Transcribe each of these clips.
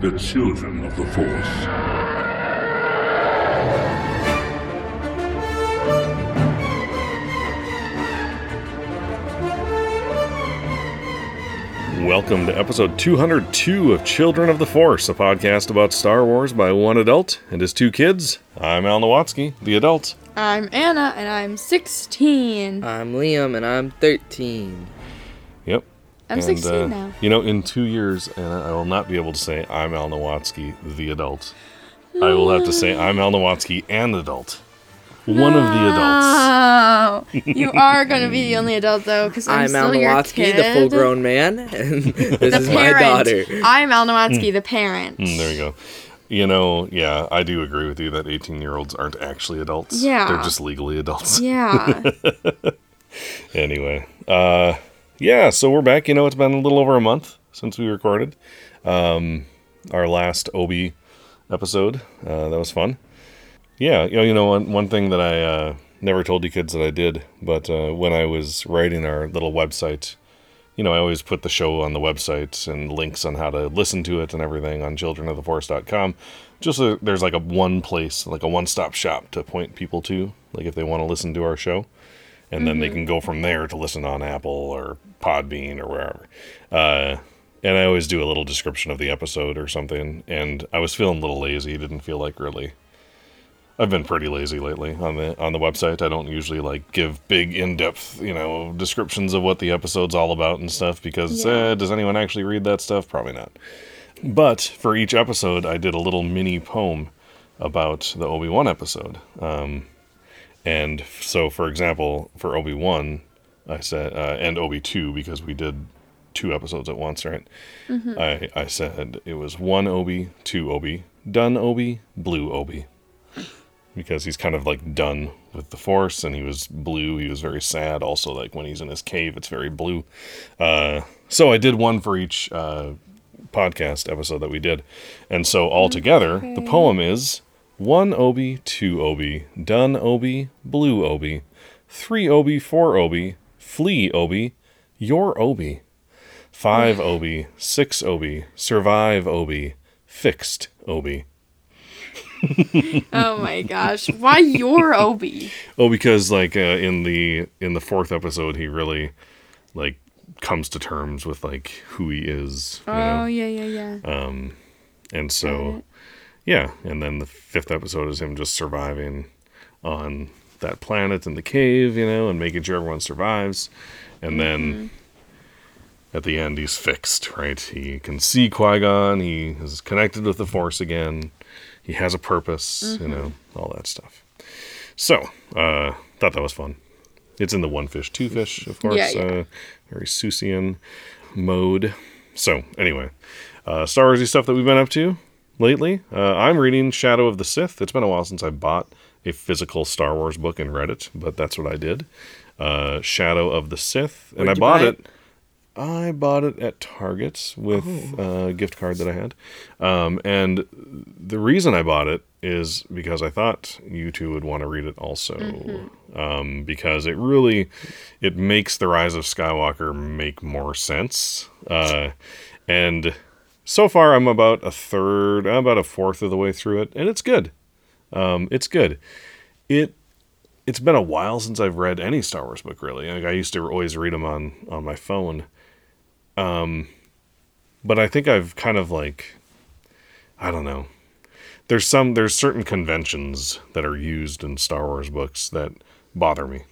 the children of the Force. Welcome to episode 202 of Children of the Force, a podcast about Star Wars by one adult and his two kids. I'm Al Nowatzki, the adult. I'm Anna, and I'm 16. I'm Liam, and I'm 13. Yep. I'm And, 16 uh, now. You know, in two years, Anna, I will not be able to say I'm Al Nowatzki, the adult. I will have to say I'm Al Nowatzki, an adult. One of the adults. Oh, you are going to be the only adult, though, because I'm, I'm, still Al your kid. the full grown man, and this The is my parent. daughter. I'm Al Nowatzki, the parent. Mm, there you go. You know, yeah, I do agree with you that 18 year olds aren't actually adults. Yeah. They're just legally adults. Yeah. anyway uh yeah so we're back. You know it's been a little over a month since we recorded um our last obi episode. Uh that was fun. Yeah you know, you know one, one thing that i uh never told you kids that i did but uh when i was writing our little website you know i always put the show on the website and links on how to listen to it and everything on childrenoftheforce.com. just so there's like a one place like a one-stop shop to point people to like if they want to listen to our show and then they can go from there to listen on Apple or Podbean or wherever. Uh, and I always do a little description of the episode or something. And I was feeling a little lazy. Didn't feel like really. I've been pretty lazy lately on the on the website. I don't usually like give big in depth, you know, descriptions of what the episode's all about and stuff because Yeah. eh, does anyone actually read that stuff? Probably not. But for each episode, I did a little mini poem about the Obi Wan episode. Um, and so, for example, for Obi Wan, I said, uh, and Obi Two because we did two episodes at once, right? I I said it was one Obi, two Obi, done Obi, blue Obi, because he's kind of like done with the Force, and he was blue. He was very sad. Also, like when he's in his cave, it's very blue. Uh, so I did one for each uh, podcast episode that we did, and so all altogether, the poem is one Obi, two Obi, done Obi, blue Obi, three Obi, four Obi, flee Obi, your Obi, five Obi, six Obi, survive Obi, fixed Obi. oh my gosh. Why your Obi? Oh, because like uh, in the in the fourth episode, he really like comes to terms with like who he is. Oh, know? yeah, yeah, yeah. And so, yeah. And then the fifth episode is him just surviving on that planet in the cave, you know, and making sure everyone survives. And then at the end, he's fixed, right? He can see Qui Gon. He is connected with the Force again. He has a purpose, you know, all that stuff. So, uh, thought that was fun. It's in the one fish, two fish, of course. Yeah, yeah. Uh, very Seussian mode. So, anyway, uh, Star Warsy stuff that we've been up to lately. Uh, I'm reading Shadow of the Sith. It's been a while since I bought a physical Star Wars book and read it, but that's what I did. Uh, Shadow of the Sith, and Where'd I bought it. it? I bought it at Target with a gift card that I had. Um, and the reason I bought it is because I thought you two would want to read it also. Um, because it really it makes the rise of Skywalker make more sense. Uh, and so far I'm about a third, I'm about a fourth of the way through it, and it's good. Um, it's good. It it's been a while since I've read any Star Wars book really. Like I used to always read them on on my phone. Um but I think I've kind of like I don't know. There's some there's certain conventions that are used in Star Wars books that bother me.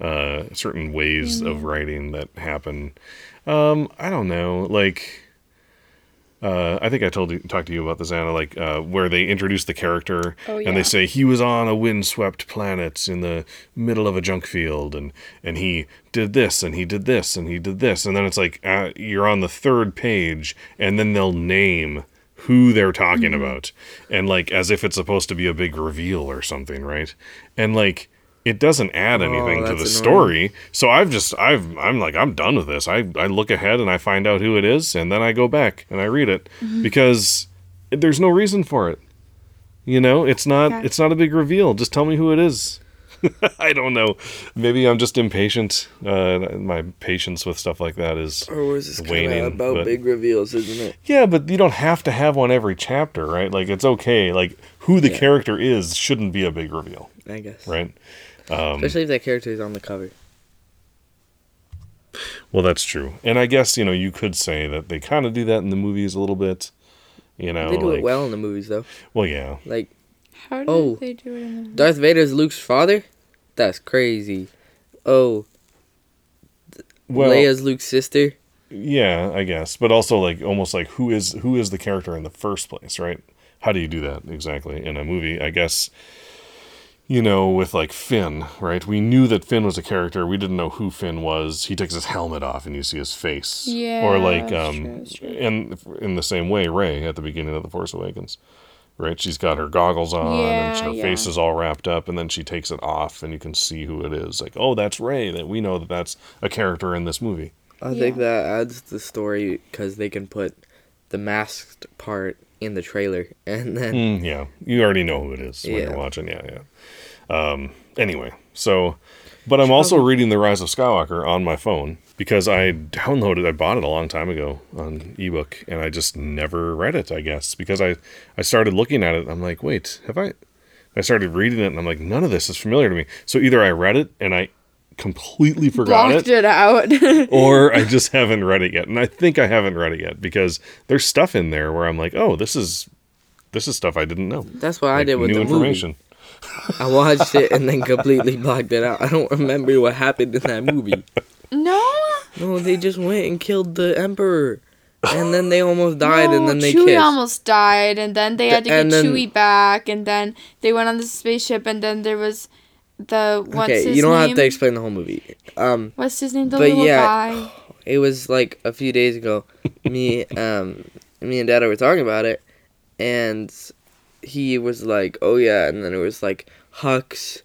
Uh certain ways of writing that happen. Um I don't know, like uh, I think I told you, talked to you about this, Anna, like uh, where they introduce the character Oh, and they say he was on a windswept planet in the middle of a junk field and and he did this and he did this and he did this and then it's like uh, you're on the third page and then they'll name who they're talking Mm-hmm. about and like as if it's supposed to be a big reveal or something, right? And like it doesn't add anything to the that's story. So I've just I've I'm like I'm done with this. I I look ahead and I find out who it is and then I go back and I read it because there's no reason for it. You know, it's not Okay. it's not a big reveal. Just tell me who it is. I don't know. Maybe I'm just impatient. Uh, my patience with stuff like that is Or was this kind waning. of about but- big reveals, isn't it? Yeah, but you don't have to have one every chapter, right? Like it's okay. Like who the Yeah. character is shouldn't be a big reveal, I guess. right? Um, Especially if that character is on the cover. well, that's true. And I guess you know you could say that they kind of do that in the movies a little bit. You know, They do like, it well in the movies, though. Well, yeah. Like How did Oh. they do it in the Darth Vader's Luke's father. That's crazy. Oh, Well, Leia's Luke's sister. yeah, I guess, but also like almost like who is who is the character in the first place, right? How do you do that exactly in a movie? I guess you know with like Finn, right? We knew that Finn was a character. We didn't know who Finn was. He takes his helmet off and you see his face. Yeah, Or like that's um true, that's true. and in the same way Rey at the beginning of The Force Awakens. Right? She's got her goggles on and her yeah. face is all wrapped up and then she takes it off and you can see who it is. Like, "Oh, that's Rey." That we know that that's a character in this movie. I think that adds to the story because they can put the masked part in the trailer, and then Mm, yeah, you already know who it is when Yeah. you're watching. Yeah, yeah. Um, anyway, so, but I'm also reading The Rise of Skywalker on my phone because I downloaded, I bought it a long time ago on ebook, and I just never read it. I guess because I I started looking at it, I'm like, wait, have I? I started reading it, and I'm like, none of this is familiar to me. So either I read it and I completely forgot blocked it, it out. or I just haven't read it yet. And I think I haven't read it yet because there's stuff in there where I'm like, oh, this is this is stuff I didn't know. that's what I did with new the information. movie. I watched it and then completely blocked it out. I don't remember what happened in that movie. no. No, they just went and killed the emperor, and then they almost died, no, and then they Chewie kissed. almost died, and then they had to get and then- Chewie back, and then they went on the spaceship, and then there was the what's okay, his you don't name? have to explain the whole movie. Um, What's his name? The But little yeah, guy. it was like a few days ago. me, um, me and Dad were talking about it, and he was like, "Oh yeah," and then it was like Hux,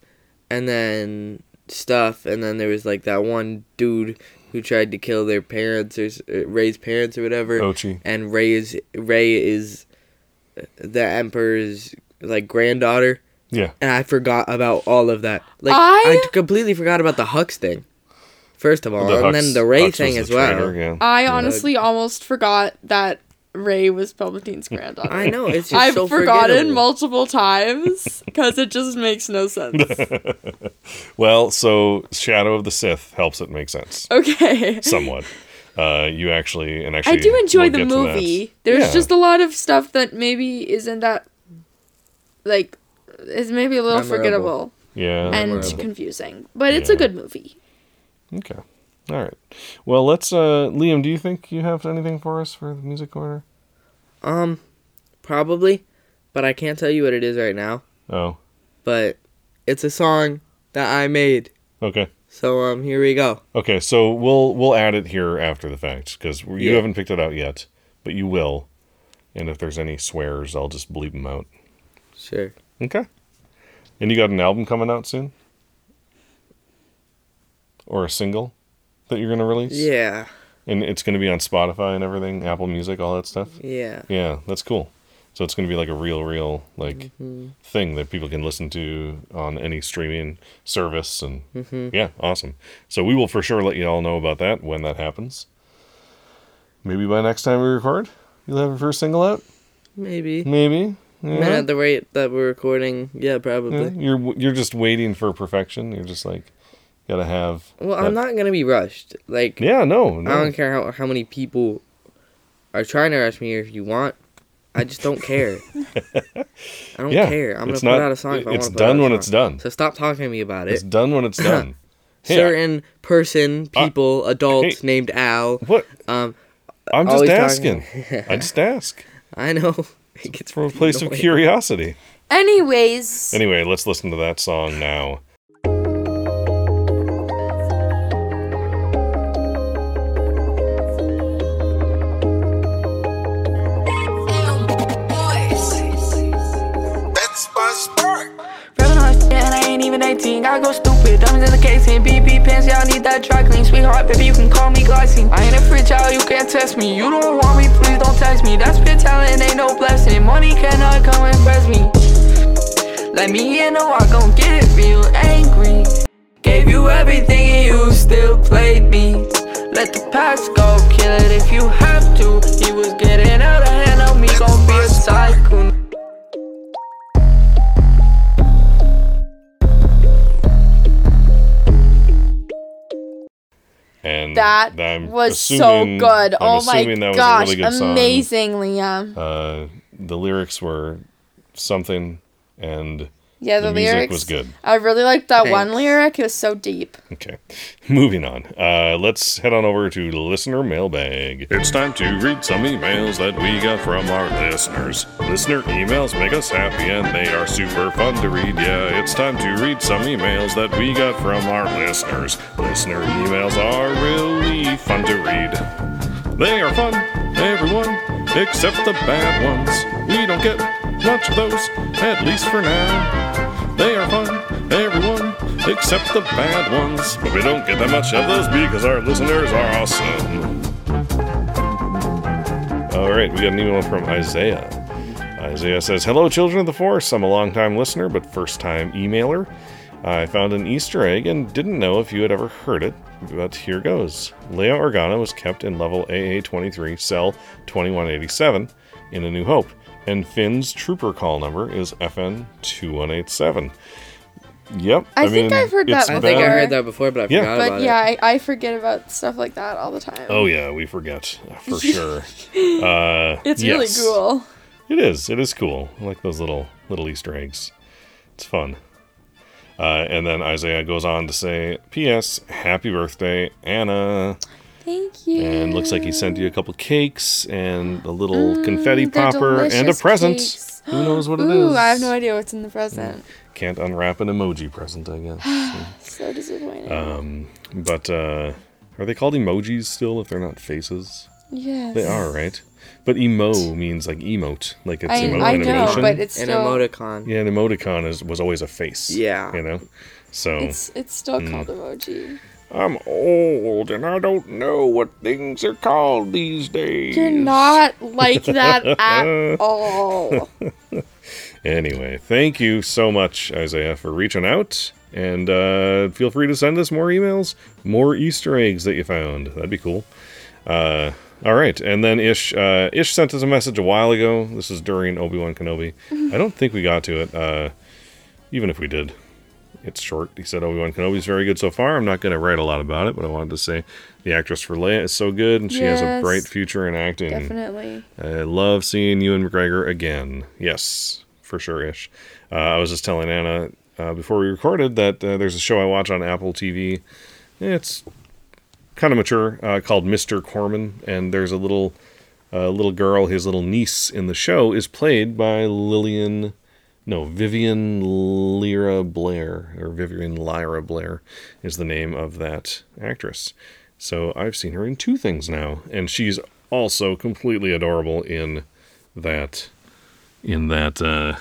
and then stuff, and then there was like that one dude who tried to kill their parents or s- uh, Rey's parents or whatever, Ochi. and Rey is Rey is the Emperor's like granddaughter. Yeah. And I forgot about all of that. Like I- I, completely forgot about the Hux thing. First of all, The and Hux- then the Rey Hux thing as well. traitor, yeah. I honestly almost forgot that Rey was Palpatine's granddaughter. I know it's just I've so forgotten multiple times because it just makes no sense. Well, so Shadow of the Sith helps it make sense Okay. somewhat. Uh, you actually and actually. I do enjoy we'll the get to that. movie. There's Yeah. just a lot of stuff that maybe isn't that like is maybe a little Memorable. forgettable Yeah. and Memorable. confusing. But it's a good movie. Okay. All right. Well, let's. Uh, Liam, do you think you have anything for us for the music corner? Um, probably, but I can't tell you what it is right now. Oh. But it's a song that I made. Okay. So um, here we go. Okay. So we'll we'll add it here after the fact because you Yeah. haven't picked it out yet, but you will. And if there's any swears, I'll just bleep them out. Sure. Okay. And you got an album coming out soon? Or a single that you're going to release? Yeah. And it's going to be on Spotify and everything, Apple Music, all that stuff? Yeah. Yeah, that's cool. So it's going to be like a real, real like Mm-hmm. thing that people can listen to on any streaming service, and Mm-hmm. yeah, awesome. So we will for sure let you all know about that when that happens. Maybe by next time we record, you'll have your first single out. Maybe. Maybe. And Yeah. at the rate that we're recording, yeah, Yeah, probably. You're you're just waiting for perfection. You're just like gotta have. Well, I'm not gonna be rushed. Like, Yeah, no, no. I don't care how, how many people are trying to rush me or if you want. I just don't care. I don't yeah, care. I'm gonna put not- out a song if I want It's out done when it's done. So stop talking to me about it. It's done when it's done. Hey, Certain person, Uh, people, adult hey. named Al. what? Um, I'm just asking. I just ask I know. It gets from a place of curiosity. Anyways, Anyway, let's listen to that song now. Even 18. Gotta go stupid. Diamonds in the casing. BP pants, y'all need that dry clean. Sweetheart, baby, you can call me glycine. I ain't a free child, you can't test me. You don't want me, please don't text me. That's pure talent, ain't no blessing. Money cannot come impress me. Let me in, or I gon' get real angry. Gave you everything and you still played me. Let the past go, kill it if you have to. He was getting out of hand, now me gon' be a cycle. And That I'm was assuming- so good. I'm oh my assuming that was a gosh, really good song. Liam. Uh, the lyrics were something, and Yeah, the, the music lyrics was good. I really liked that one lyric. It was so deep. Okay, moving on. Uh, let's head on over to listener mailbag. It's time to read some emails that we got from our listeners. Listener emails make us happy and they are super fun to read. Yeah, it's time to read some emails that we got from our listeners. Listener emails are really fun to read. They are fun, everyone, except the bad ones. We don't get much of those, at least for now. They are fun, everyone, except the bad ones. But we don't get that much of those because our listeners are awesome. All right, we got an email from Isaiah. Isaiah says, Hello, children of the Force. I'm a long-time listener, but first time emailer. I found an Easter egg and didn't know if you had ever heard it, but here goes. Leia Organa was kept in level AA 23, cell 2187 in A New Hope, and Finn's trooper call number is FN 2187. Yep. I think I've heard that it's I before. think I heard that before, but I Yeah. forgot But about yeah, it. I, I forget about stuff like that all the time. Oh yeah, we forget for sure. Uh, it's really cool. It is. It is cool. I like those little little Easter eggs. It's fun. Uh, and then Isaiah goes on to say, "P.S. Happy birthday, Anna." Thank you. And looks like he sent you a couple cakes and a little confetti Mm, they're popper and a present. cakes. Who knows what it is? Ooh, I have no idea what's in the present. Can't unwrap an emoji present, I guess. So disappointing. um, but uh, are they called emojis still if they're not faces? yes. They are, right? But emo means like emote, like it's I, emo- I an know, but it's still... An emoticon. yeah, an emoticon is was always a face. Yeah. you know. So it's it's still Mm. called emoji. I'm old and I don't know what things are called these days. You're not like that at all. Anyway, thank you so much, Isaiah, for reaching out. And uh, feel free to send us more emails, more Easter eggs that you found. That'd be cool. Uh, all right, and then Ish uh, Ish sent us a message a while ago. This is during Obi Wan Kenobi. I don't think we got to it. Uh, even if we did, it's short. He said Obi Wan Kenobi is very good so far. I'm not going to write a lot about it, but I wanted to say the actress for Leia is so good, and she has a bright future in acting. Definitely. I love seeing Ewan McGregor again. Yes, for sure ish. Uh, I was just telling Anna uh, before we recorded that uh, there's a show I watch on Apple TV. It's kind of mature uh, called Mr. Corman, and there's a little uh, little girl, his little niece in the show is played by Lillian. No, Vivian Lyra Blair, or Vivian Lyra Blair is the name of that actress. So I've seen her in two things now, and she's also completely adorable in that in that uh,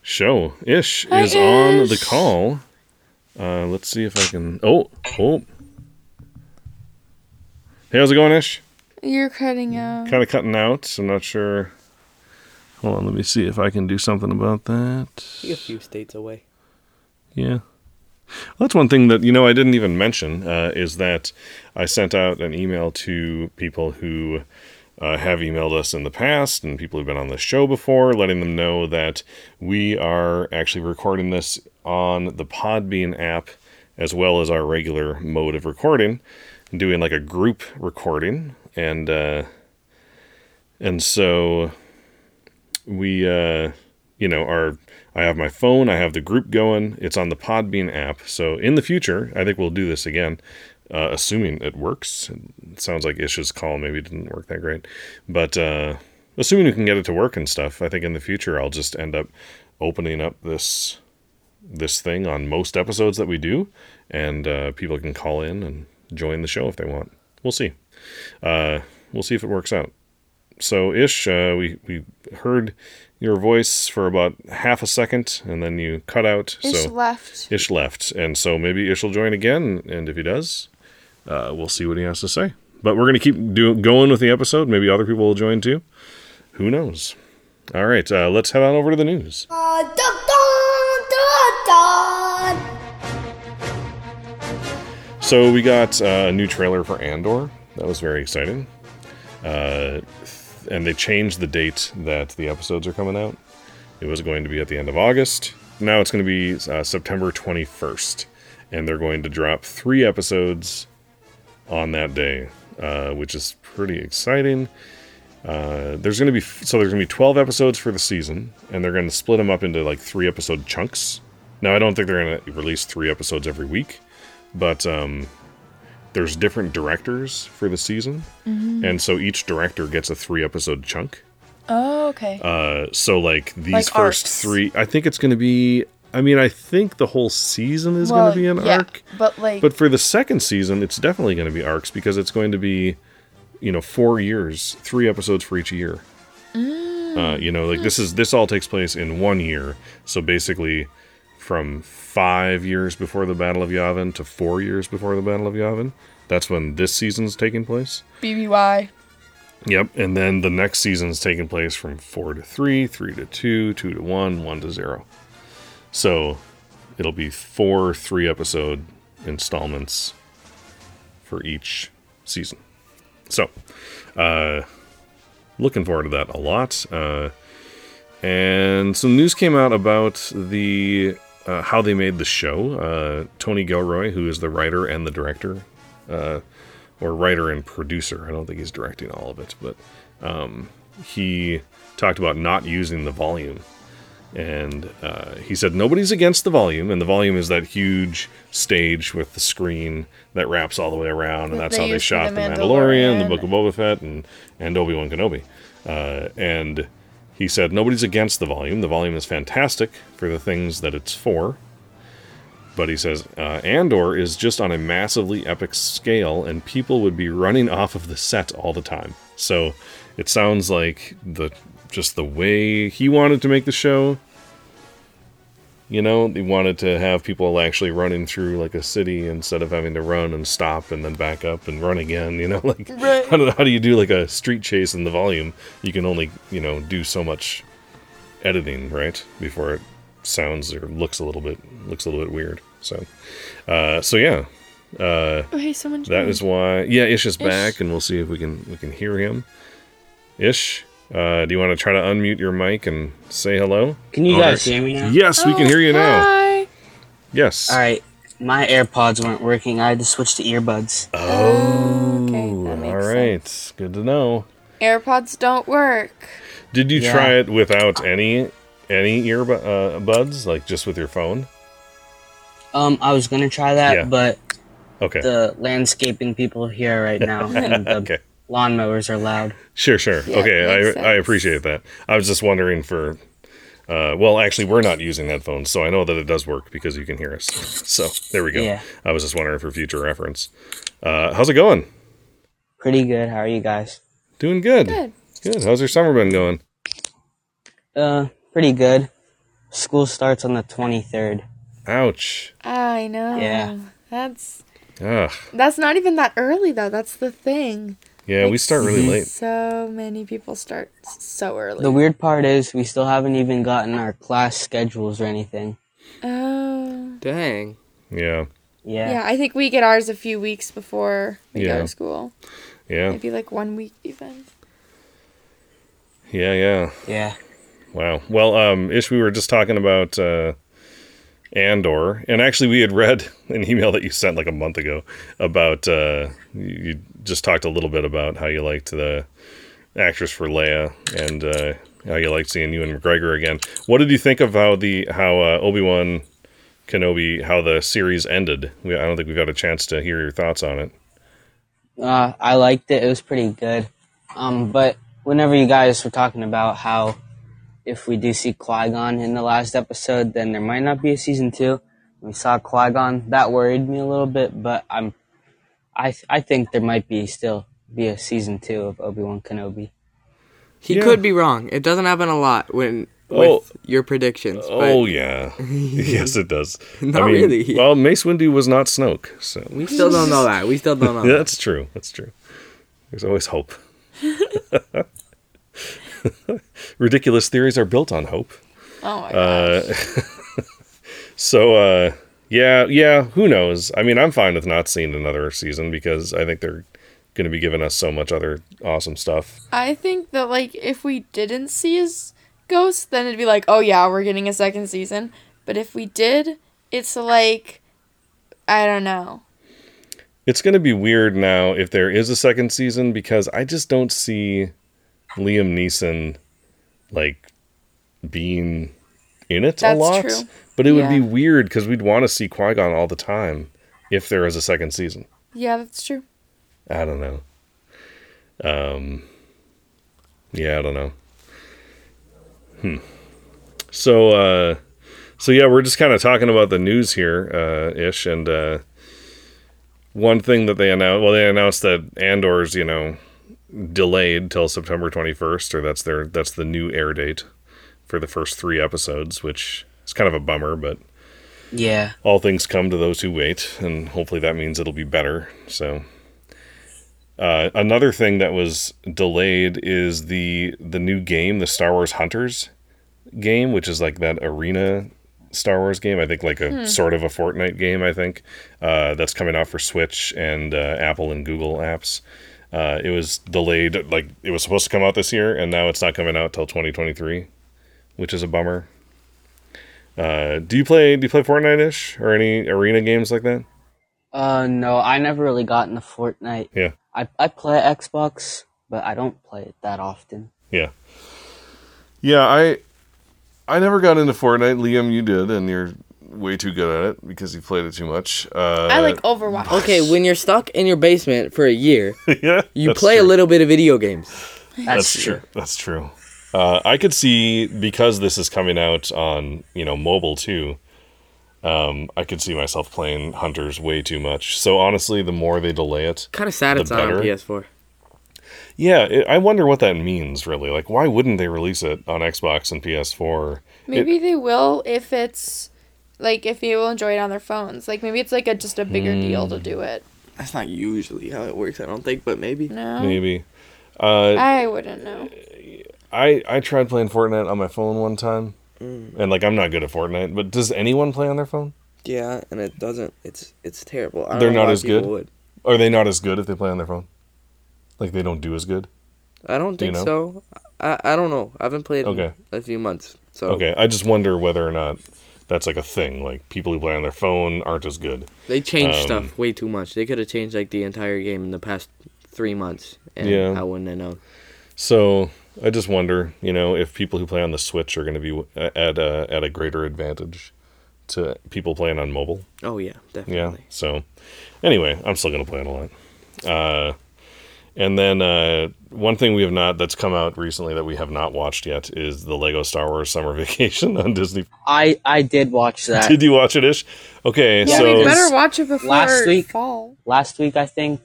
show. Ish Hi, is on the call. Uh, let's see if I can. Oh, oh. Hey, how's it going, Ish? You're cutting out. Kind of cutting out. So I'm not sure. Hold on, let me see if I can do something about that. a few states away. Yeah. Well, that's one thing that, you know, I didn't even mention uh, is that I sent out an email to people who uh, have emailed us in the past and people who've been on the show before, letting them know that we are actually recording this on the Podbean app as well as our regular mode of recording, doing like a group recording. And, uh, and so we uh you know are i have my phone i have the group going it's on the podbean app. So in the future i think we'll do this again uh, assuming it works. It sounds like ish's call maybe didn't work that great. But uh assuming we can get it to work and stuff i think in the future i'll just end up opening up this this thing on most episodes that we do. And uh people can call in and join the show if they want. We'll see. Uh we'll see if it works out so ish uh, we we heard your voice for about half a second and then you cut out Ish so left. ish left and so maybe ish will join again and if he does uh, we'll see what he has to say but we're going to keep do- going with the episode maybe other people will join too who knows all right uh, let's head on over to the news Dun, dun, dun, dun. So we got uh, a new trailer for Andor. That was very exciting. Uh, and they changed the date that the episodes are coming out. It was going to be at the end of August. Now it's going to be uh, September 21st. And they're going to drop three episodes on that day, uh, which is pretty exciting. Uh, there's going to be so there's going to be 12 episodes for the season, and they're going to split them up into like three episode chunks. Now I don't think they're going to release three episodes every week, but um, there's different directors for the season, and so each director gets a three episode chunk. Oh, okay. Uh, so like these Like first arcs. three, I think it's going to be. I mean, I think the whole season is going to be an yeah, arc. but like, But for the second season, it's definitely going to be arcs because it's going to be, you know, four years, three episodes for each year. Uh, you know, like this is this all takes place in one year. So basically, from five years before the Battle of Yavin to four years before the Battle of Yavin, that's when this season's taking place. BBY. Yep, and then the next season's taking place from four to three, three to two, two to one, one to zero. So it'll be four three episode installments for each season. So, uh, looking forward to that a lot. Uh, and some news came out about the uh, how they made the show. Uh, Tony Gilroy, who is the writer and the director, uh, or writer and producer. I don't think he's directing all of it, but um, he talked about not using the volume. And uh, he said nobody's against the volume, and the volume is that huge stage with the screen that wraps all the way around, and that's they how they shot The the Mandalorian, the Book of Boba Fett, and and Obi Wan Kenobi. Uh, and he said nobody's against the volume. The volume is fantastic for the things that it's for. But he says uh, Andor is just on a massively epic scale, and people would be running off of the set all the time. So it sounds like the just the way he wanted to make the show. You know, he wanted to have people actually running through like a city instead of having to run and stop and then back up and run again. You know, like Right. how, do, how do you do like a street chase in the volume? You can only you know do so much editing, right, before it sounds or looks a little bit looks a little bit weird. So, uh, so yeah, uh, Oh, hey, someone. that joined. is why. Yeah, Ish is Ish. back, and we'll see if we can we can hear him. Ish, uh, do you want to try to unmute your mic and say hello? Can you All guys right. hear me now? Yes, we can hear you now. Hi. Yes. All right. My AirPods weren't working. I had to switch to earbuds. Oh, Okay, that makes all right. Good to know. AirPods don't work. Did you Yeah. try it without any any earbuds, uh, buds, like just with your phone? Um, I was gonna try that, Yeah. but Okay. the landscaping people here right now and the okay. lawnmowers are loud. Sure, sure. Yeah, okay, makes I, I appreciate that. I was just wondering for. Uh, well, actually, we're not using headphones, so I know that it does work because you can hear us. So there we go. Yeah. I was just wondering for future reference. Uh, how's it going? Pretty good. How are you guys? Doing good. Good. Good. How's your summer been going? Uh, pretty good. School starts on the 23rd. Ouch. I know. Yeah. That's Ugh. that's not even that early though. That's the thing. Yeah, we start really late. So many people start so early. The weird part is we still haven't even gotten our class schedules or anything. Oh. Dang. Yeah. Yeah. Yeah, I think we get ours a few weeks before we Yeah. go to school. Yeah. Maybe like one week even. Yeah. Yeah. Yeah. Wow. Well, um, Ish, we were just talking about uh, Andor, and actually, we had read an email that you sent like a month ago about. Uh, you just talked a little bit about how you liked the actress for Leia and uh, how you liked seeing Ewan McGregor again. What did you think of how the how uh, Obi Wan Kenobi how the series ended? We, I don't think we've got a chance to hear your thoughts on it. Uh, I liked it. It was pretty good. Um, but whenever you guys were talking about how if we do see Qui Gon in the last episode, then there might not be a season two. We saw Qui Gon. That worried me a little bit, but I'm, I I think there might be still be a season two of Obi Wan Kenobi. He Yeah. could be wrong. It doesn't happen a lot when with Oh. your predictions. Oh, but Oh yeah, yes it does. Not really. Well, Mace Windu was not Snoke, so we still don't know that. We still don't know. that. That's true. That's true. There's always hope. Ridiculous theories are built on hope. Oh my god. Uh, so, uh, Yeah, yeah. Who knows? I mean, I'm fine with not seeing another season because I think they're going to be giving us so much other awesome stuff. I think that like if we didn't see his ghost, then it'd be like, oh yeah, we're getting a second season. But if we did, it's like, I don't know. It's going to be weird now if there is a second season because I just don't see Liam Neeson like being in it a lot. true. But it would be weird because we'd want to see Qui Gon all the time if there is a second season. Yeah, that's true. I don't know. Um, yeah, I don't know. Hmm. So, uh, so yeah, we're just kind of talking about the news here, uh, ish, and uh, one thing that they announced, well, they announced that Andor's, you know, delayed till September twenty first, or that's their that's the new air date for the first three episodes, which is kind of a bummer, but Yeah. all things come to those who wait, and hopefully that means it'll be better. So, uh, another thing that was delayed is the the new game, the Star Wars Hunters game, which is like that arena Star Wars game. I think like a sort of a Fortnite game. I think uh, that's coming out for Switch and uh, Apple and Google apps. Uh, it was delayed, like it was supposed to come out this year, and now it's not coming out till 2023, which is a bummer. Uh, do you play do you play Fortnite ish or any arena games like that? Uh, no, I never really got into Fortnite. Yeah. I, I play Xbox, but I don't play it that often. Yeah. Yeah, I I never got into Fortnite. Liam, you did, and you're way too good at it because you played it too much. Uh, I like Overwatch. Okay, when you're stuck in your basement for a year, yeah, you play true. a little bit of video games. That's, That's true. true. That's true. Uh, I could see because this is coming out on you know mobile too. Um, I could see myself playing Hunters way too much. So honestly, the more they delay it, Kind of sad The it's not on. PS4. yeah, it, I wonder what that means really. Like, why wouldn't they release it on Xbox and PS4? Maybe they will if it's like if people enjoy it on their phones. Like maybe it's like a just a bigger deal Hmm. to do it. That's not usually how it works, I don't think, but maybe. No, Maybe. Uh, I wouldn't know. I I tried playing Fortnite on my phone one time, Mm. and like I'm not good at Fortnite. But does anyone play on their phone? Yeah, and it doesn't. It's it's terrible. I don't They're know not as good? Would. Are they not as good if they play on their phone? Like they don't do as good. I don't Do you think know? so. I I don't know. I haven't played Okay. in a few months. So Okay, I just wonder whether or not that's like a thing. Like people who play on their phone aren't as good. they changed Um, stuff way too much. They could have changed like the entire game in the past three months, and Yeah. I wouldn't have known. So I just wonder, you know, if people who play on the Switch are going to be at a at a greater advantage to people playing on mobile. Oh yeah, definitely. Yeah. So anyway, I'm still gonna play it a lot. Uh, and then uh, one thing we have not that's come out recently that we have not watched yet is the Lego Star Wars Summer Vacation on Disney. I I did watch that Did you watch it, Ish? Okay, Yeah, so we we better watch it before last week- fall. last week. I think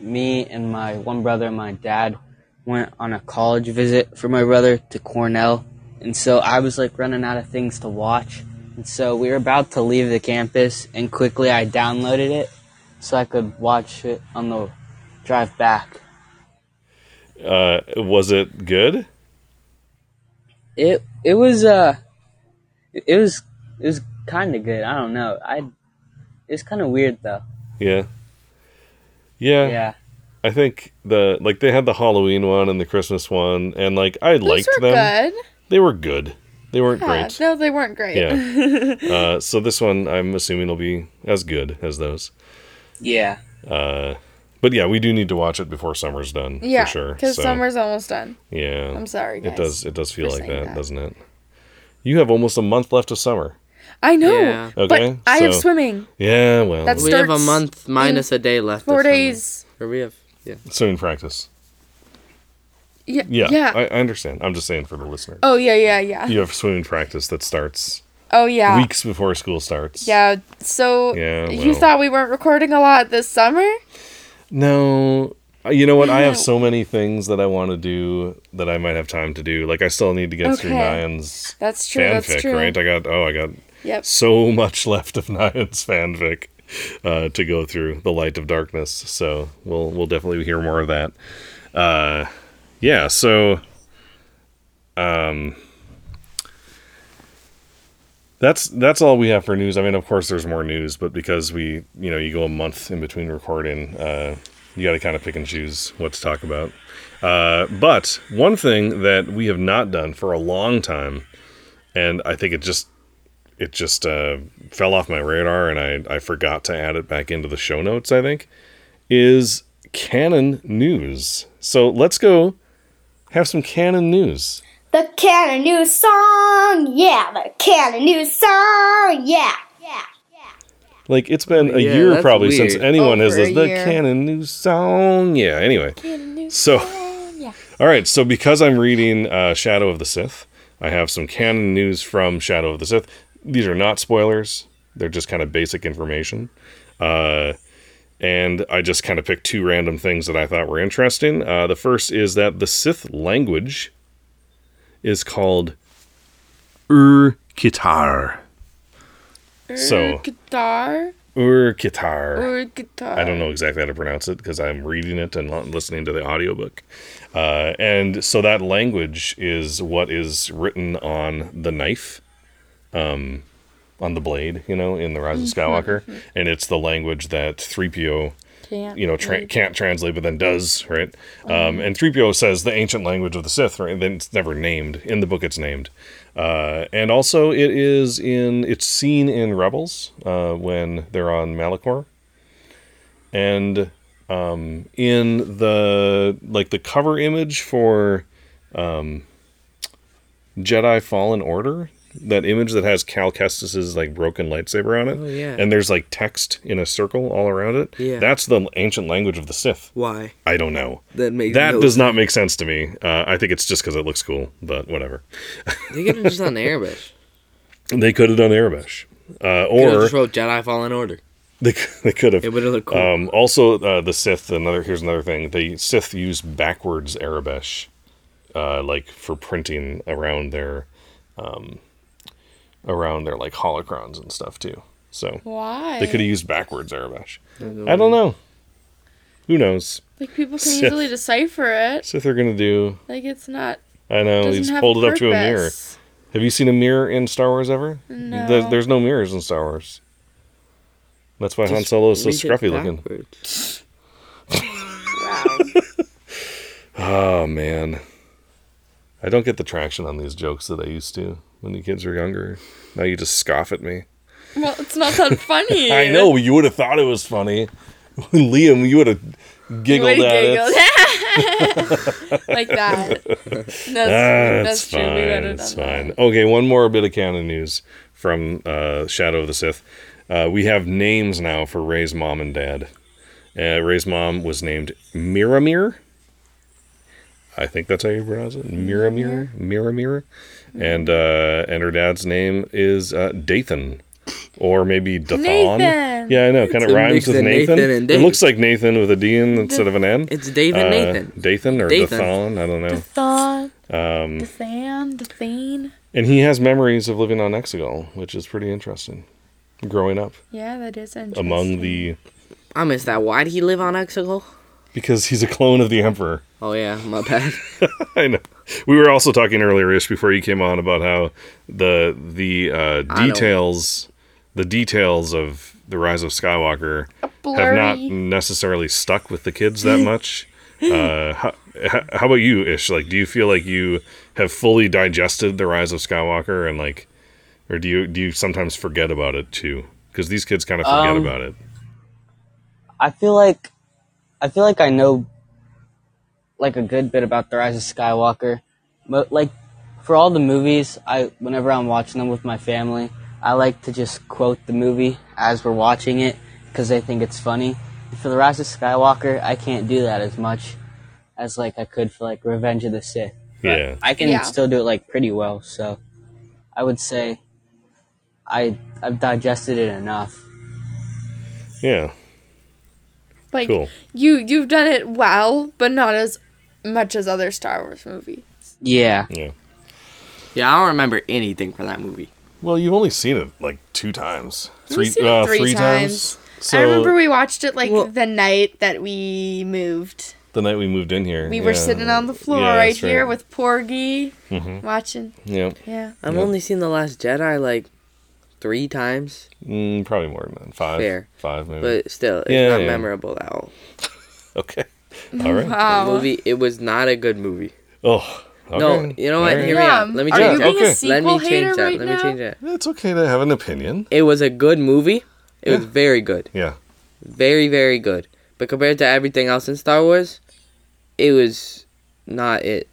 me and my one brother and my dad went on a college visit for my brother to Cornell, and so I was like running out of things to watch, and so we were about to leave the campus, and quickly I downloaded it so I could watch it on the drive back. uh, was it good? It it was uh it was it was kind of good. I don't know. I it's kind of weird though. Yeah. Yeah, Yeah. I think the like they had the Halloween one and the Christmas one, and like I Those liked were them. good. They were good. They weren't Yeah, great. No, they weren't great. Yeah. uh, so this one, I'm assuming, will be as good as those. Yeah. Uh, but yeah, we do need to watch it before summer's done Yeah, for sure. because so, summer's almost done. Yeah, I'm sorry, guys. It does. It does feel like that, that. doesn't it? You have almost a month left of summer. I know, Yeah. Okay, but I have swimming. Yeah, well, That's- We have a month minus a day left. Four this days. Or we have yeah. swimming practice. Yeah. Yeah, Yeah. I, I understand. I'm just saying for the listener. oh yeah, yeah, yeah. You have swimming practice that starts Oh yeah. weeks before school starts. Yeah. So Yeah, you thought we weren't recording a lot this summer? No, Uh, you know what? I have so many things that I want to do that I might have time to do. Like I still need to get through Okay. Nyan's That's true. fanfic, that's true. right? I got oh, I got Yep. so much left of Nyan's fanfic uh, to go through. The Light of Darkness. So we'll we'll definitely hear more of that. Uh, yeah. So, um, that's that's all we have for news. I mean, of course, there's more news, but because we, you know, you go a month in between recording, uh, you got to kind of pick and choose what to talk about. Uh, but one thing that we have not done for a long time, and I think it just it just uh, fell off my radar, and I I forgot to add it back into the show notes. I think is canon news. So let's go have some canon news. The canon news song, yeah. The canon news song, yeah. Yeah. Yeah! Like it's been a Yeah, year that's probably since anyone has Over a listened the canon news song. Yeah. Anyway, so all right. So because I'm reading uh, Shadow of the Sith, I have some canon news from Shadow of the Sith. These are not spoilers. They're just kind of basic information. Uh, and I just kind of picked two random things that I thought were interesting. Uh, the first is that the Sith language is called Ur-Kitar. So- guitar Ur-Kitar. or guitar. I don't know exactly how to pronounce it because I'm reading it and not listening to the audiobook. Uh, and so that language is what is written on the knife, um, on the blade, you know, in the Rise of Skywalker, and it's the language that 3PO, Can't you know, tra- can't translate, but then does, right? Um, and 3PO says the ancient language of the Sith, right? And then it's never named in the book. It's named, uh, and also it is in it's seen in Rebels uh, when they're on Malachor, and um, in the like the cover image for um, Jedi Fallen Order, that image that has Cal Kestis's like broken lightsaber on it, Oh, yeah. and there's like text in a circle all around it. Yeah. that's the ancient language of the Sith. Why? I don't know. That makes That no does sense. not make sense to me. Uh, I think it's just because it looks cool, but whatever. They could have just done Arabic. They could have done Arabish, uh, or just wrote Jedi Fallen Order. they, they could have. It would have looked cool. Um, also, uh, the Sith. Another here's another thing. The Sith use backwards Arabish, uh, like for printing around their, um, around their like holocrons and stuff too. So Why? they could have used backwards Arabish. I don't know. Who knows? like people can Sith. easily decipher it. Sith are gonna do. Like it's not. I know. Doesn't He's have pulled it up to a mirror. purpose. Have you seen a mirror in Star Wars ever? No. There's, there's no mirrors in Star Wars. That's why Han Solo is so scruffy looking. backwards. Oh man, I don't get the traction on these jokes that I used to when the kids were younger. Now you just scoff at me. Well, it's not that funny. I know you would have thought it was funny, Liam. You would have giggled at giggled. it. like that. That's, Ah, that's true. We fine. would have fine. that. Okay, one more bit of canon news from uh, Shadow of the Sith. Uh, we have names now for Rey's mom and dad. Uh, Rey's mom was named Miramir. I think that's how you pronounce it. Miramir, Miramir, and uh, and her dad's name is uh, Dathan, or maybe Dathan. Nathan. Yeah, I know. Kind of It's a rhymes with of Nathan. Nathan and It Dave. looks like Nathan with a D in instead of an N. It's David Uh, Nathan. Dathan or Dathan. Dathan. I don't know. Thought, Um, the fan, the thane. and he has memories of living on Exegol, which is pretty interesting. Growing up Yeah, that is interesting. among the I miss that. Why did he live on Exegol? Because he's a clone of the Emperor. Oh yeah, my bad. I know. We were also talking earlier, Ish, before you came on, about how the the uh, details, the details of the Rise of Skywalker have not necessarily stuck with the kids that much. uh, how, how about you, Ish? Like, do you feel like you have fully digested the Rise of Skywalker, and like, or do you do you sometimes forget about it too? Because these kids kind of forget Um, about it. I feel like I feel like I know like a good bit about the Rise of Skywalker. But like for all the movies, I whenever I'm watching them with my family, I like to just quote the movie as we're watching it because I think it's funny. For the Rise of Skywalker, I can't do that as much as like I could for like Revenge of the Sith. But Yeah. I can Yeah. still do it like pretty well. So I would say I I've digested it enough. Yeah, Like cool. you, you've done it well, but not as much as other Star Wars movies. Yeah. Yeah. yeah, I don't remember anything from that movie. Well, you've only seen it like two times, three, seen it uh, three three times. times. So I remember we watched it like Well- the night that we moved. the night we moved in here, We were sitting on the floor Yeah, right that's here with Porgy Mhm. watching. Yeah, Yeah. I've Yeah. only seen the Last Jedi like three times, Mm, probably more than that. Five. Fair. Five maybe. but still, it's Yeah, not yeah. memorable at all. okay. All right. The movie, it was not a good movie. Oh. Okay. No, you know what? All right. Hear me out. Let me are change you that. Okay. Let me change that. right Let now? me change that. It's okay to have an opinion. It was a good movie. It was very good. Yeah. Very, very good. But compared to everything else in Star Wars, it was not it.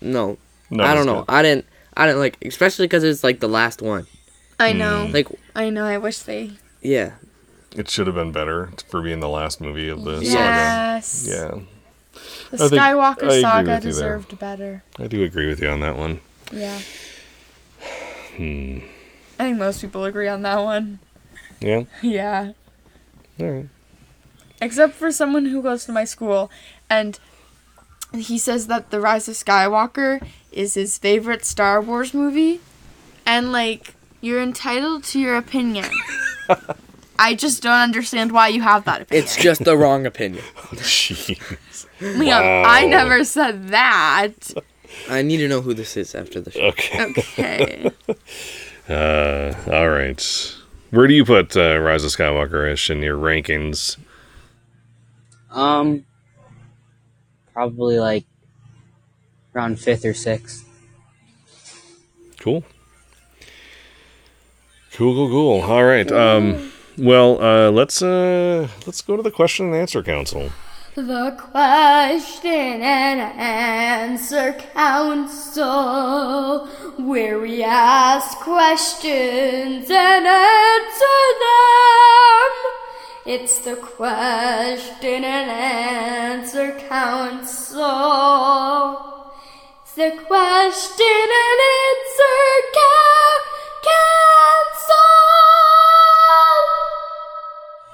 No. No, I don't know. good. I didn't I didn't like especially cuz it's like the last one. I know. Like I know. I wish they. yeah. It should have been better for being the last movie of the saga. Yes. Yeah. The I think- Skywalker agree saga with there. deserved better. I do agree with you on that one. Yeah. Hmm. I think most people agree on that one. Yeah. Yeah. All right. Except for someone who goes to my school and he says that The Rise of Skywalker is his favorite Star Wars movie. And like, you're entitled to your opinion. I just don't understand why you have that opinion. It's just the wrong opinion. Jeez. Liam, I never said that. I need to know who this is after the show. Okay. Okay. Uh, all right. Where do you put uh, Rise of Skywalker ish in your rankings? Um, probably like around fifth or sixth. Cool. Cool, cool, cool. All right. Um, well, uh, let's uh, let's go to the question and answer council. The question and answer council, where we ask questions and answer them. It's the question and answer council. It's the question and answer ca- council.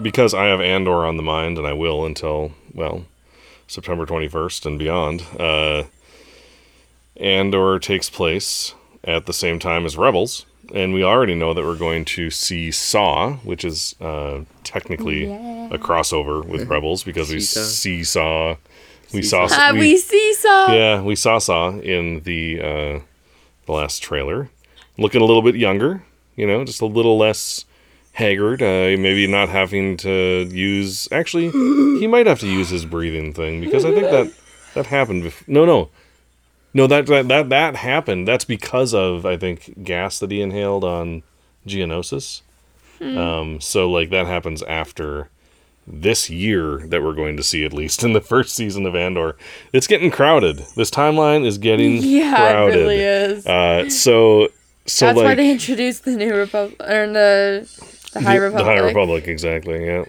because I have Andor on the mind, and I will until well September twenty first and beyond. Uh, Andor takes place at the same time as Rebels, and we already know that we're going to see Saw, which is uh, technically a crossover with Rebels because we see Saw. We saw. Uh, we seesaw. Yeah, we saw Saw in the uh, the last trailer, looking a little bit younger. You know, just a little less haggard. Uh, maybe not having to use. Actually, he might have to use his breathing thing because I think that that happened. Bef- no, no, no. That that that that happened. That's because of I think gas that he inhaled on Geonosis. Um, so like that happens after this year that we're going to see at least in the first season of Andor. It's getting crowded. This timeline is getting crowded. Yeah, crowded. it really is. Uh, so so That's like why they introduced the new Republic or the the High the- Republic. The High Republic, exactly. Yeah.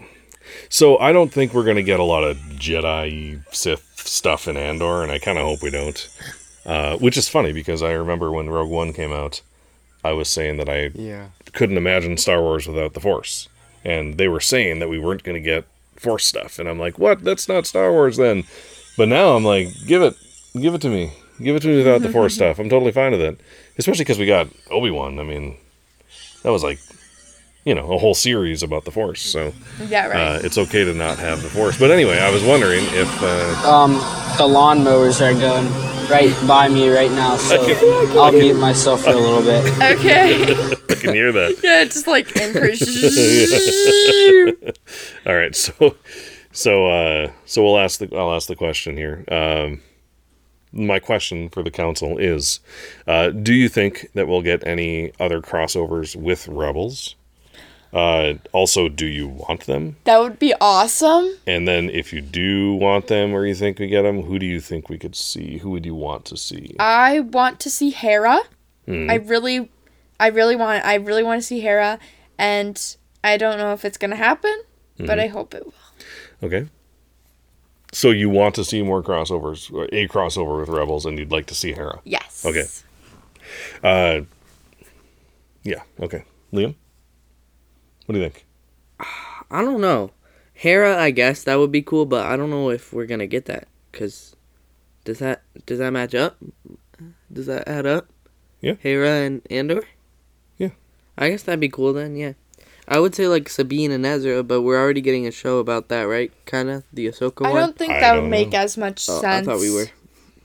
So I don't think we're gonna get a lot of Jedi Sith stuff in Andor, and I kind of hope we don't. Uh, which is funny because I remember when Rogue One came out, I was saying that I Yeah. couldn't imagine Star Wars without the Force, and they were saying that we weren't gonna get Force stuff, and I'm like, what? That's not Star Wars then. But now I'm like, give it, give it to me, give it to me without the Force stuff. I'm totally fine with it, especially because we got Obi Wan. I mean, that was like, you know, a whole series about the Force. So yeah, right. uh, it's okay to not have the Force. But anyway, I was wondering if uh, Um, the lawnmowers are going right by me right now, so I'll mute myself for a little bit. okay. I can hear that. yeah, just like impress. All right, so so uh, so we'll ask the I'll ask the question here. Um, my question for the council is: uh, Do you think that we'll get any other crossovers with Rebels? Uh, also, do you want them? that would be awesome. And then, if you do want them, or you think we get them, who do you think we could see? Who would you want to see? I want to see Hera. Hmm. I really, I really want. I really want to see Hera, and I don't know if it's gonna happen, but Hmm. I hope it will. Okay. So you want to see more crossovers, a crossover with Rebels, and you'd like to see Hera? Yes. Okay. Uh, yeah. Okay. Liam, what do you think? I don't know. Hera, I guess that would be cool, but I don't know if we're gonna get that. Cause does that does that match up? Does that add up? Yeah. Hera and Andor. Yeah. I guess that'd be cool then. Yeah. I would say like Sabine and Ezra, but we're already getting a show about that, right? Kind of the Ahsoka I one. don't think I that don't would make know. as much Oh, sense. I thought we were.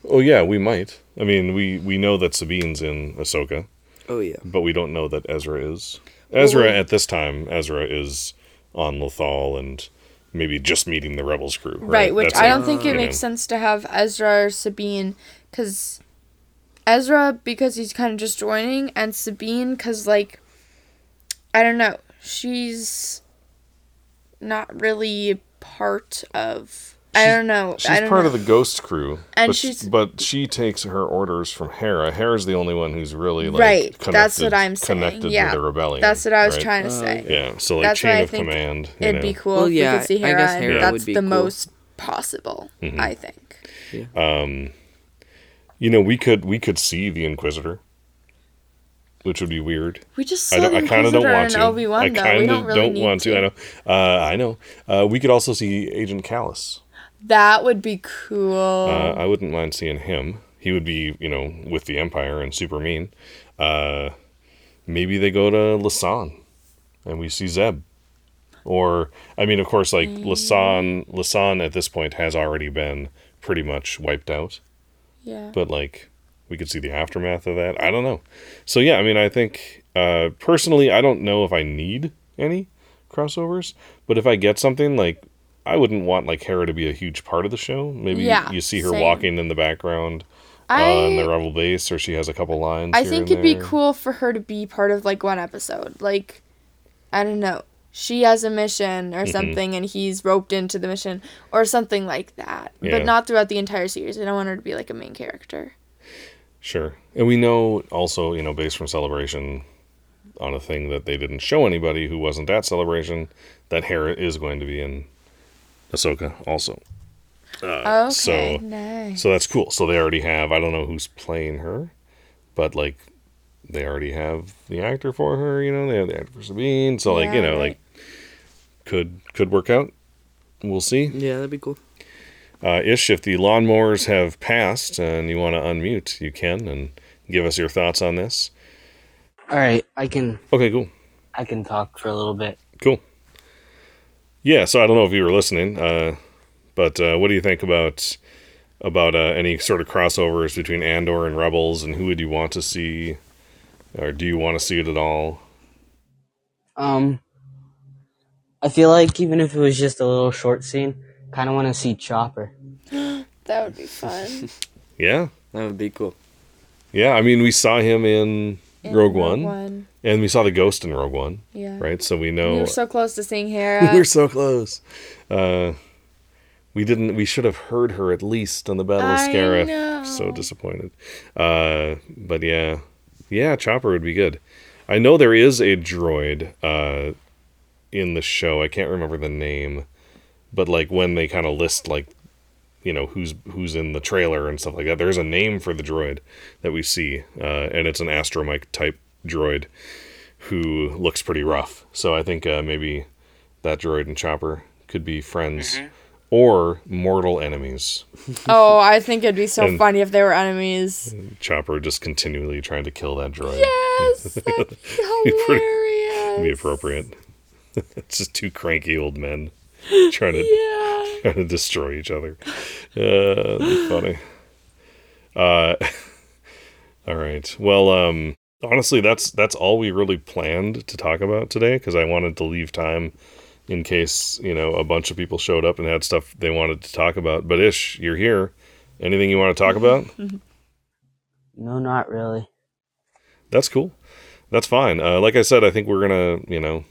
Oh yeah, we might. I mean, we we know that Sabine's in Ahsoka. Oh yeah. but we don't know that Ezra is. Ezra Well- at this time, Ezra is on Lothal and maybe just meeting the Rebels crew. Right, Right, which That's I it, don't think it you makes know. sense to have Ezra or Sabine because Ezra because he's kind of just joining, and Sabine because like I don't know, she's not really part of. I don't know. She's don't part know. of the Ghost crew, And but, she's- but she takes her orders from Hera. Hera's the only one who's really like Right, that's what I'm saying, Connected yeah. to the rebellion. That's what I was right? trying to say. Yeah, so like That's chain why I of think command. It'd know. be cool Well, if yeah, we could see Hera. I Hera, guess and Hera that's would be the cool. most possible. Mm-hmm. I think. You know, we could we could see the Inquisitor, which would be weird. We just I, I kind of don't want to. Obi Wan I kind of don't really need want to. I know. Uh, I know. Uh, we could also see Agent Kallus. That would be cool. Uh, I wouldn't mind seeing him. He would be, you know, with the Empire and super mean. Uh, maybe they go to Lasan and we see Zeb. Or, I mean, of course, like Lasan, Lasan at this point has already been pretty much wiped out. yeah. But like, we could see the aftermath of that. I don't know. So yeah, I mean, I think uh, personally, I don't know if I need any crossovers, but if I get something like. I wouldn't want like Hera to be a huge part of the show. Maybe Yeah, you see her same. walking in the background I on the rebel base, or she has a couple lines. I think it'd be cool for her to be part of like one episode. Like, I don't know. She has a mission Mm-hmm. or something and he's roped into the mission or something like that. Yeah. But not throughout the entire series. I don't want her to be like a main character. Sure, and we know also, you know, based from Celebration, on a thing that they didn't show anybody who wasn't at Celebration, that Hera is going to be in Ahsoka also. Uh, okay, so- nice. So that's cool. So they already have. I don't know who's playing her, but like, they already have the actor for her. You know, they have the actor for Sabine. So like, you know, right. like, could could work out. We'll see. Yeah, that'd be cool. Uh, Ish, if the lawnmowers have passed and you want to unmute, you can and give us your thoughts on this. All right, I can Okay, cool. I can talk for a little bit. Cool. Yeah, so I don't know if you were listening, uh, but uh, what do you think about about uh, any sort of crossovers between Andor and Rebels, and who would you want to see, or do you want to see it at all? Um, I feel like even if it was just a little short scene, kind of want to see Chopper. That would be fun. Yeah, That would be cool. yeah. I mean, we saw him in, In Rogue, One, and we saw the Ghost in Rogue One, Yeah. right? So we know we're so close to seeing Hera. we're so close. Uh, we didn't. We should have heard her at least on the Battle of I Scarif. So disappointed. Uh, but yeah, yeah, Chopper would be good. I know there is a droid uh, in the show. I can't remember the name, but like when they kind of list like you know who's who's in the trailer and stuff like that. There's a name for the droid that we see, uh, and it's an astromech type droid who looks pretty rough. So I think uh, maybe that droid and Chopper could be friends or mortal enemies. oh, I think it'd be so funny if they were enemies. Chopper just continually trying to kill that droid. Yes, that'd be Be pretty- hilarious. Be appropriate. it's just two cranky old men trying to Yeah. trying to destroy each other. Uh, funny. Uh, all right. Well, um, honestly, that's that's all we really planned to talk about today because I wanted to leave time in case you know a bunch of people showed up and had stuff they wanted to talk about. But Ish, you're here. Anything you want to talk about? No, not really. That's cool. That's fine. Uh, like I said, I think we're gonna, you know,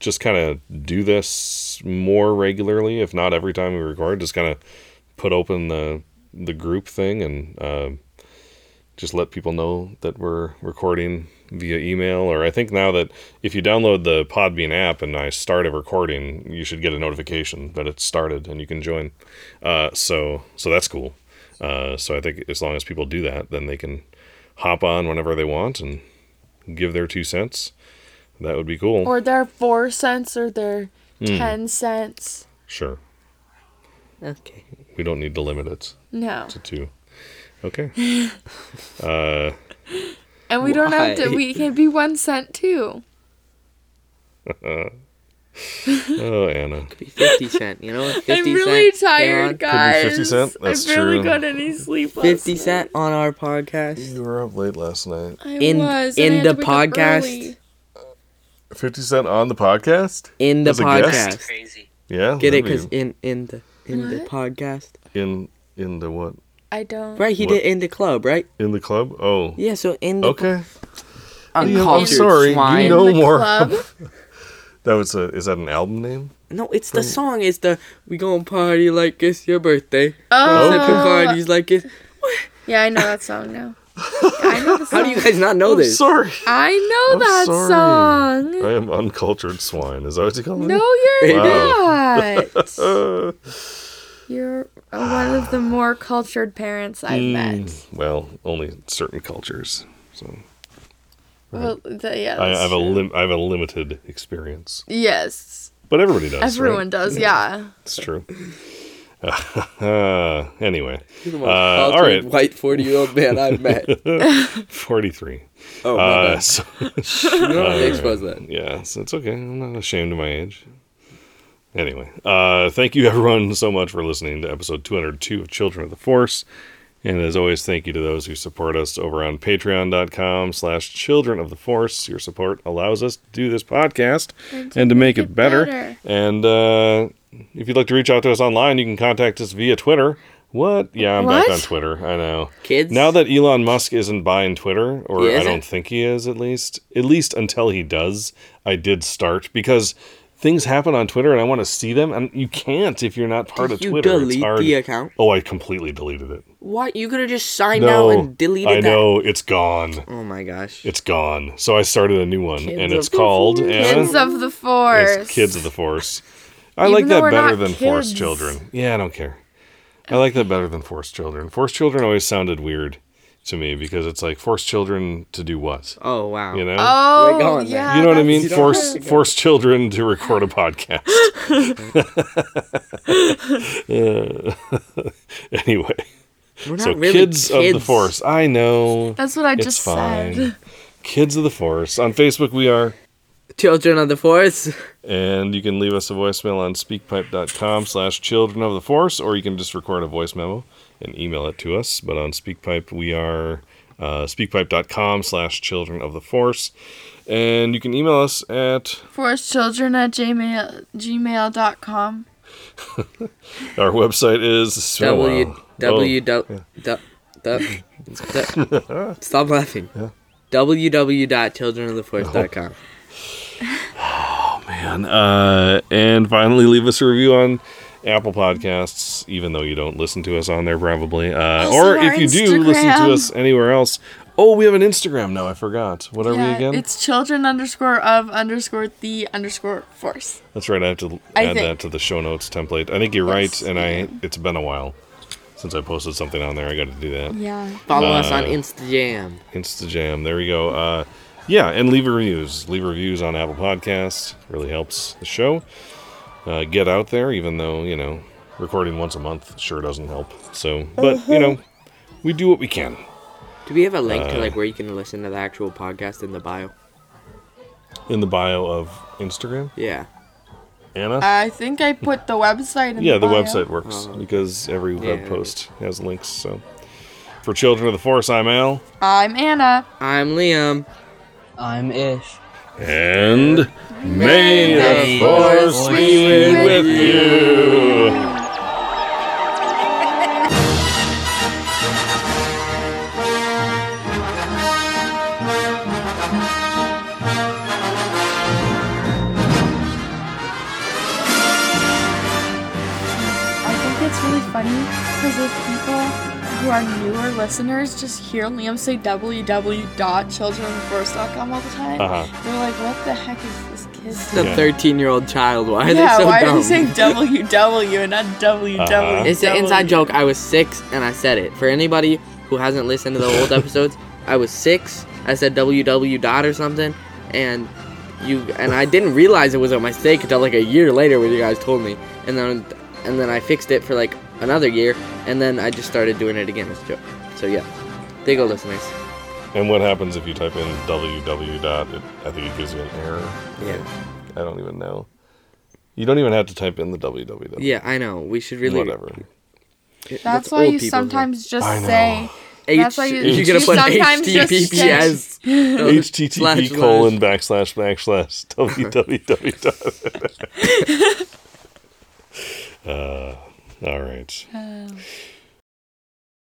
just kind of do this more regularly, if not every time we record. Just kind of put open the the group thing and uh, just let people know that we're recording via email. Or I think now that if you download the Podbean app and I start a recording, you should get a notification that it's started and you can join. Uh, so so that's cool. Uh, so I think as long as people do that, then they can hop on whenever they want and give their two cents. That would be cool. Or their four cents or their Hmm. ten cents. sure. Okay. We don't need to limit it No. to two. Okay. uh, And we don't have to we can be one cent too. Oh, Anna. Be 50 Cent, you know what? 50 I'm really Cent came on- tired, guys. 50 Cent? That's I barely true. got any sleep. last 50 night. Cent on our podcast. You were up late last night. I In- was, in I the to wake podcast? Early. 50 Cent on the podcast? In the As a podcast. Crazy. Yeah. Get it? Because in, in the in the podcast. in in the what? I don't. Right, he What? did in the club, right? In the club? Oh. Yeah, so in the Okay. uncultured Yeah, I'm sorry. swine. You know the more. club? That was a. Is that an album name? No, it's the song. It's the we gonna party like it's your birthday. Oh, Sipping parties like it's. yeah, I know that song now. I know the song. How do you guys not know I'm this? sorry. I know I'm that sorry. song. I am uncultured swine. Is that what you call me? No, you're Wow. not. You're one of the more cultured parents I've met. mm, well, only certain cultures. So Well, the, yeah, I, I that's have a lim- I have a limited experience, yes, but everybody does. everyone right? does. Yeah. It's true. Uh, anyway, You're the most Uh, all cultured right. white forty year old man I've met. forty-three. Oh my Uh, bad. so, You don't have to expose that. yeah, so it's okay. I'm not ashamed of my age. Anyway, uh, thank you everyone so much for listening to episode 202 of Children of the Force. And as always, thank you to those who support us over on patreon.com slash children of the force. Your support allows us to do this podcast and to, make, it better. better. And uh, if you'd like to reach out to us online, you can contact us via Twitter. What? Yeah, I'm back on Twitter. I know. Kids? Now that Elon Musk isn't buying Twitter, or I don't think he is at least, at least until he does, I did start because things happen on Twitter and I want to see them, and you can't if you're not part Did of you Twitter. it's delete hard. the account? Oh, I completely deleted it. What? You could have just signed No, out and deleted I that. know it's gone. Oh my gosh. It's gone. So I started a new one, Kids and it's called Force. Anna? Kids of the Force. Kids of the Force. I Even like that better not than Forced. Children. Yeah, I don't care. I like that better than Forced Children. Forced Children always sounded weird to me because it's like forced children to do what? Oh wow. You know? Oh, We're going yeah. you know what I mean? Force have to go. force children to record a podcast. Uh, anyway, We're not so really kids, of the force. I know. That's what I It's just fine. said. Kids of the Force. On Facebook, we are. Children of the Force. And you can leave us a voicemail on speakpipe.com slash children of the force, or you can just record a voice memo and email it to us. But on Speakpipe, we are uh, speakpipe.com slash children of the force. And you can email us at Forcechildren at gmail, gmail.com. our website is oh, W wow. W Oh, du- Stop laughing. www.childrenoftheforce.com. man. Uh, and finally, leave us a review on Apple Podcasts, even though you don't listen to us on there, probably. Uh, or if you do listen to us anywhere else. Oh, we have an Instagram now. I forgot. What are we again? It's children underscore of underscore the underscore force. That's right. I have to I add think- that to the show notes template. I think you're Yes, right, and I it's been a while since I posted something on there. I got to do that. Yeah. Follow us on Uh, Instagram. Instajam. There we go. Uh, yeah, and leave reviews. Leave reviews on Apple Podcasts. Really helps the show uh, get out there. Even though you know, recording once a month sure doesn't help. So, but you know, we do what we can. Do we have a link to uh, like where you can listen to the actual podcast in the bio? In the bio of Instagram, Yeah. Anna. I think I put the website in yeah, the bio. website works Oh. because every web post has links. So, for Children of the Force, I'm Al. I'm Anna. I'm Liam. I'm Ish. And may the the force Force be be with you. I think it's really funny because if people who are newer listeners just hear Liam say www.childrenforce.com all the time, Uh-huh. they're like, what the heck is this kid The Yeah. 13 year old child. Why are yeah, they so why dumb? are they saying www and not www? Uh-huh. It's an inside joke. I was six and I said it. For anybody who hasn't listened to the old episodes, I was six. I said www dot or something, and you and I didn't realize it was a mistake until like a year later when you guys told me, and then and then I fixed it for like another year, and then I just started doing it again as a joke. So yeah, there you go, listeners. And what happens if you type in www dot? It, I think it gives you an error. Yeah. I don't even know. You don't even have to type in the www. Yeah, I know. We should really. Whatever. That's why you people sometimes just say. H- That's why you- you're gonna you put sometimes just HTTPS. no, HTTP colon backslash backslash www. dot- uh, all right. Oh.